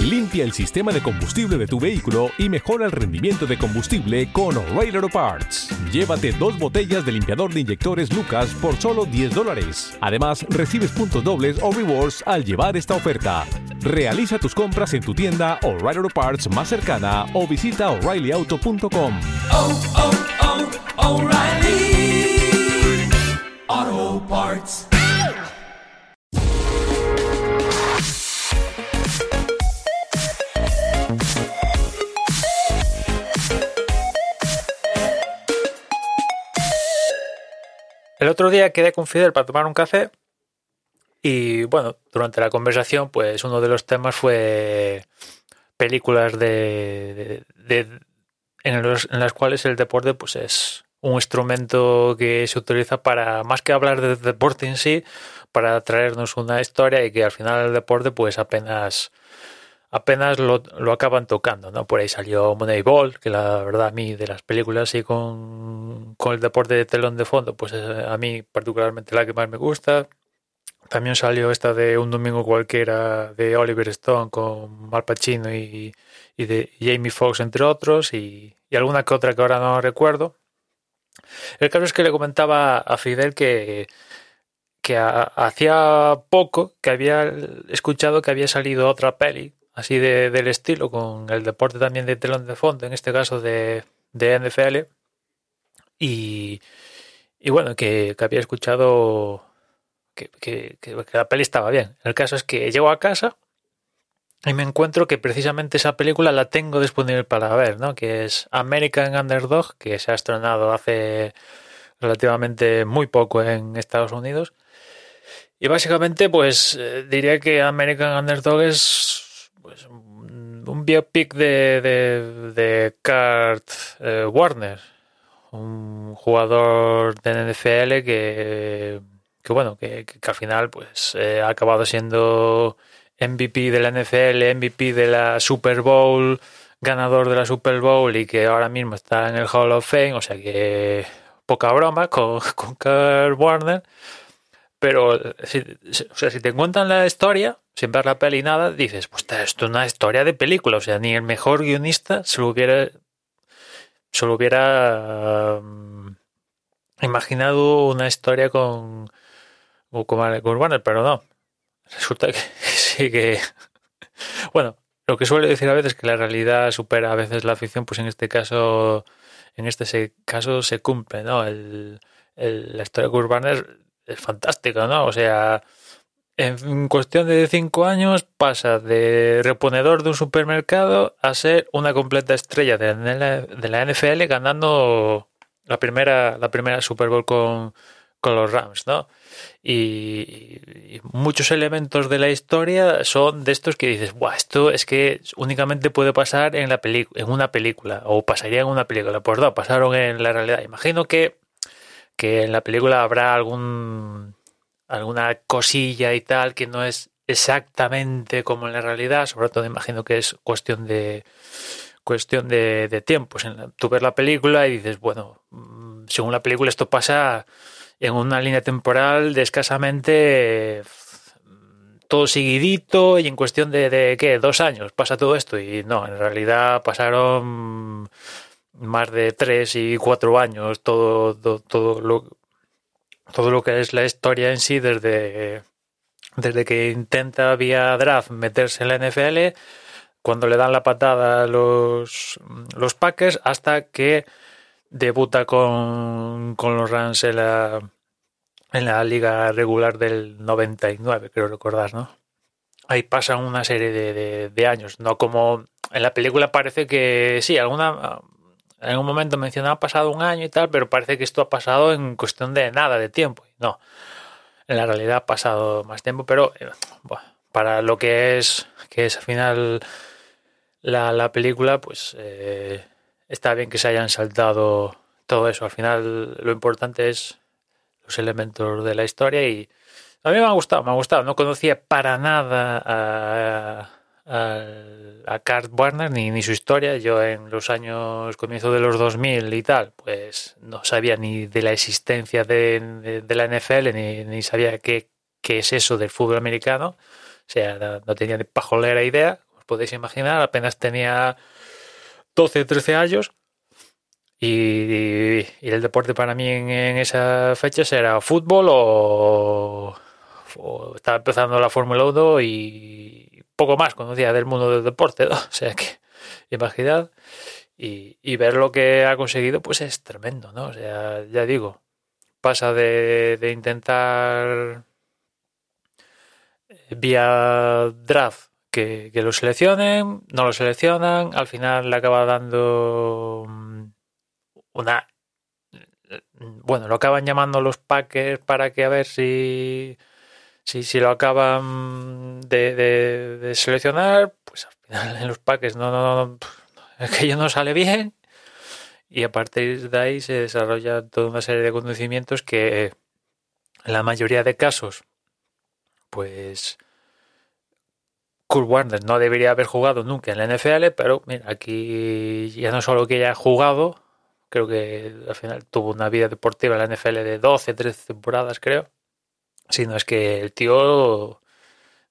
Limpia el sistema de combustible de tu vehículo y mejora el rendimiento de combustible con O'Reilly Auto Parts. Llévate dos botellas de limpiador de inyectores Lucas por solo 10 dólares. Además, recibes puntos dobles o rewards al llevar esta oferta. Realiza tus compras en tu tienda O'Reilly Auto Parts más cercana o visita o'ReillyAuto.com. Auto Parts. El otro día quedé con Fidel para tomar un café y bueno, durante la conversación pues uno de los temas fue películas de, de- en, los- las cuales el deporte pues es un instrumento que se utiliza para más que hablar de deporte en sí, para traernos una historia y que al final el deporte pues apenas apenas lo, lo acaban tocando, ¿no? Por ahí salió Moneyball, que la verdad a mí de las películas y con, con el deporte de telón de fondo, pues eh, a mí particularmente la que más me gusta. También salió esta de Un Domingo Cualquiera de Oliver Stone con Al Pacino y, y de Jamie Foxx, entre otros, y, y alguna que otra que ahora no recuerdo. El caso es que le comentaba a Fidel que, que ha- hacía poco que había escuchado que había salido otra peli así de- del estilo, con el deporte también de telón de fondo, en este caso de, de NFL, y, y bueno, que, que había escuchado que, que- la peli estaba bien. El caso es que llego a casa y me encuentro que precisamente esa película la tengo disponible para ver, ¿no? Que es American Underdog, que se ha estrenado hace relativamente muy poco en Estados Unidos. Y básicamente, pues eh, diría que American Underdog es pues, un un biopic de, de, de Kurt eh, Warner, un jugador de NFL que, que bueno, que, al final pues eh, ha acabado siendo MVP de la NFL, MVP de la Super Bowl, ganador de la Super Bowl y que ahora mismo está en el Hall of Fame, o sea que poca broma con, con Kurt Warner. Pero si, o sea, si te cuentan la historia, sin ver la peli nada, dices, pues esto es una historia de película. O sea, ni el mejor guionista se lo hubiera, se lo hubiera um, imaginado una historia con, con, Warner, pero no. Resulta que sí que. Bueno, lo que suele decir a veces que la realidad supera a veces la ficción, pues en este caso, en este caso se cumple, ¿no? El, la historia de Warner es fantástica, ¿no? O sea, en cuestión de cinco años pasa de reponedor de un supermercado a ser una completa estrella de la, NFL ganando la primera, la primera Super Bowl con, con los Rams, ¿no? Y, muchos elementos de la historia son de estos que dices, Buah, esto es que únicamente puede pasar en la en una película, o pasaría en una película. Pues no, pasaron en la realidad. Imagino que, que en la película habrá algún alguna cosilla y tal que no es exactamente como en la realidad, sobre todo imagino que es cuestión de cuestión de, de la- Tú ves la película y dices, bueno, mm, según la película esto pasa en una línea temporal de escasamente mm, todo seguidito y en cuestión de, de ¿qué? dos años pasa todo esto y no, en realidad pasaron más de tres y cuatro años todo, todo, todo lo todo lo que es la historia en sí desde desde que intenta vía draft meterse en la NFL cuando le dan la patada a los, los Packers hasta que debuta con, con los Rams en la, en la liga regular del 99, creo recordar, ¿no? Ahí pasan una serie de, de, de años, no como en la película parece que sí, alguna en un momento mencionaba ha pasado un año y tal, pero parece que esto ha pasado en cuestión de nada de tiempo. No, en la realidad ha pasado más tiempo, pero eh, bueno, para lo que es que es al final la, la película, pues eh, está bien que se hayan saltado todo eso. Al final lo importante es los elementos de la historia y a mí me ha gustado, me ha gustado. No conocía para nada a, a, Kurt Warner ni, ni su historia. Yo en los años, comienzo de los 2000 y tal, pues no sabía ni de la existencia de, de, la NFL ni, ni sabía qué qué es eso del fútbol americano. O sea, no, tenía ni pajolera idea, os podéis imaginar, apenas tenía 12 o 13 años. Y, el deporte para mí en, esa fecha era fútbol o, estaba empezando la Fórmula 1 y poco más conocía del mundo del deporte. O sea que, imaginad. Y, y, ver lo que ha conseguido, pues es tremendo, ¿no? O sea, ya digo, pasa de, de intentar vía draft que, lo seleccionen, no lo seleccionan, al final le acaba dando mm, una... Bueno, lo acaban llamando los Packers para que a ver si, si, si lo acaban de, seleccionar, pues al final en los Packers no, no, no, aquello no sale bien. Y a partir de ahí se desarrolla toda una serie de conocimientos que en la mayoría de casos pues Kurt Warner no debería haber jugado nunca en la NFL, pero mira, aquí ya no solo que haya jugado, creo que al final tuvo una vida deportiva en la NFL de 12, 13 temporadas, creo, sino es que el tío,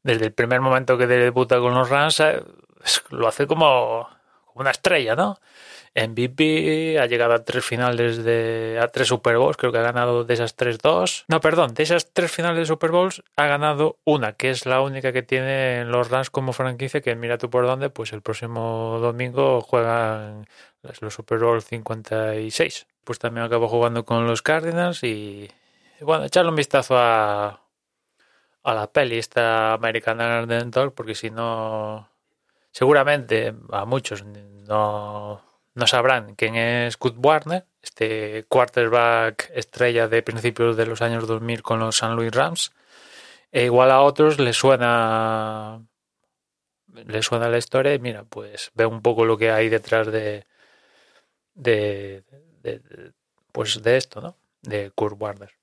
desde el primer momento que debuta con los Rams, eh, lo hace como, una estrella, ¿no? MVP, ha llegado a tres finales de. a tres Super Bowls, creo que ha ganado de esas tres dos. No, perdón, de esas tres finales de Super Bowls ha ganado una, que es la única que tienen los Rams como franquicia, que mira tú por dónde, pues el próximo domingo juegan los Super Bowl 56. Pues también acabo jugando con los Cardinals y. bueno, echarle un vistazo a. a la peli esta americana Dog, porque si no. Seguramente a muchos no no sabrán quién es Kurt Warner, este quarterback estrella de principios de los años 2000 con los San Luis Rams. E igual a otros les suena les suena la historia y mira, pues ve un poco lo que hay detrás de, de, pues de esto, ¿no? De Kurt Warner.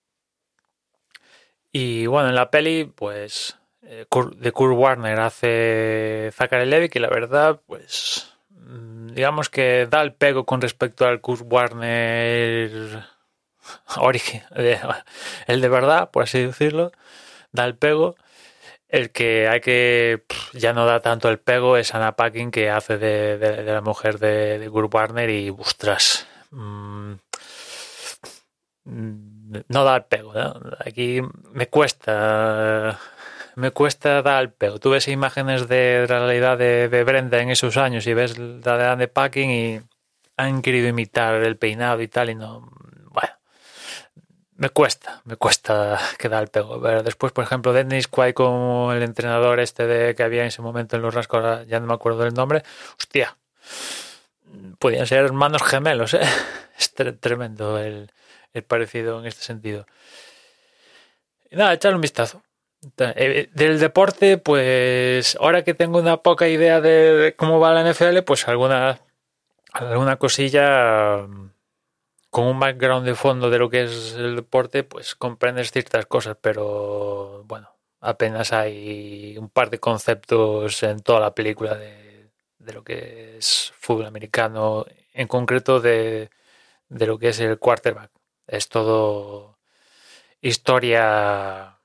Y bueno, en la peli, pues eh, de Kurt Warner hace Zachary Levi, que la verdad, pues Mm, digamos que da el pego con respecto al Kurt Warner origen, el de verdad, por así decirlo, da el pego. El que hay que ya no da tanto el pego es Anna Packing que hace de, la mujer de, de, Kurt Warner y ostras, mm, no da el pego. Aquí me cuesta me cuesta dar el pego. Tú ves imágenes de realidad de, Brenda en esos años y ves la de Packing y han querido imitar el peinado y tal y no... Bueno, me cuesta, me cuesta que da el pego. Pero después, por ejemplo, Dennis Quay como el entrenador este de que había en ese momento en los rascos, ya no me acuerdo del nombre, hostia, podían ser hermanos gemelos, ¿eh? Es tremendo el, el parecido en este sentido. Nada, echarle un vistazo. Eh, del deporte, pues ahora que tengo una poca idea de cómo va la NFL, pues alguna, alguna cosilla con un background de fondo de lo que es el deporte, pues comprendes ciertas cosas, pero bueno, apenas hay un par de conceptos en toda la película de, de lo que es fútbol americano, en concreto de, de lo que es el quarterback. Es todo historia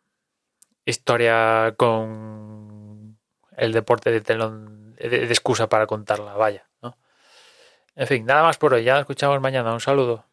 historia con el deporte de telón de, excusa para contarla, vaya, ¿no? En fin, nada más por hoy, ya escuchamos mañana, un saludo.